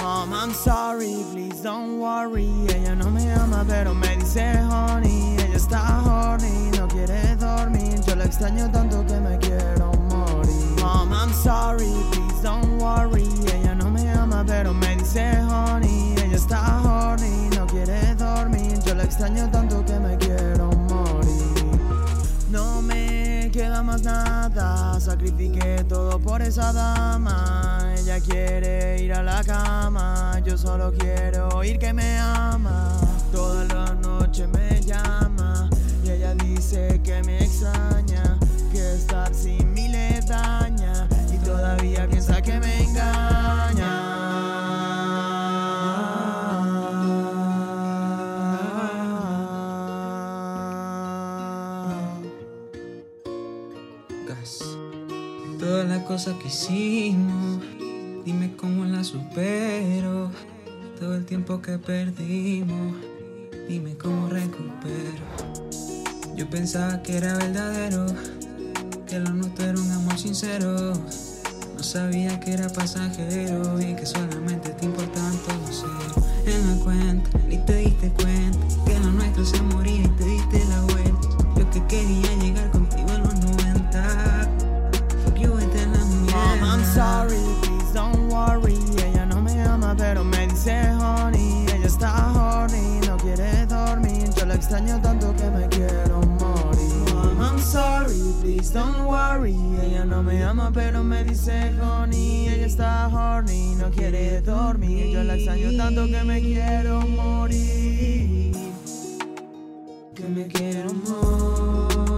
Mom, I'm sorry, please don't worry. Ella no me ama, pero me dice honey. Ella está horny, no quiere dormir. Yo la extraño tanto que me quiero morir. Mom, I'm sorry, please don't worry. Ella no me ama, pero me dice honey. Ella está horny, no quiere dormir. Yo la extraño tanto que me quiero morir. No me queda más nada, sacrifiqué todo por esa dama. Yo solo quiero oír que me ama. Toda la noche me llama y ella dice que me extraña, que estar sin mí le daña y todavía piensa que me engaña. Todas las cosas que hicimos, dime cómo las supero. Todo el tiempo que perdimos, dime cómo recupero. Yo pensaba que era verdadero, que lo nuestro era un amor sincero. No sabía que era pasajero y que solamente te importaban todos ceros. En la cuenta, ni te diste cuenta que lo nuestro se moría y te extraño tanto que me quiero morir. Mom, I'm sorry, please don't worry. Ella no me ama, pero me dice honey. Ella está horny, no quiere dormir. Yo la extraño tanto que me quiero morir. Que me quiero morir.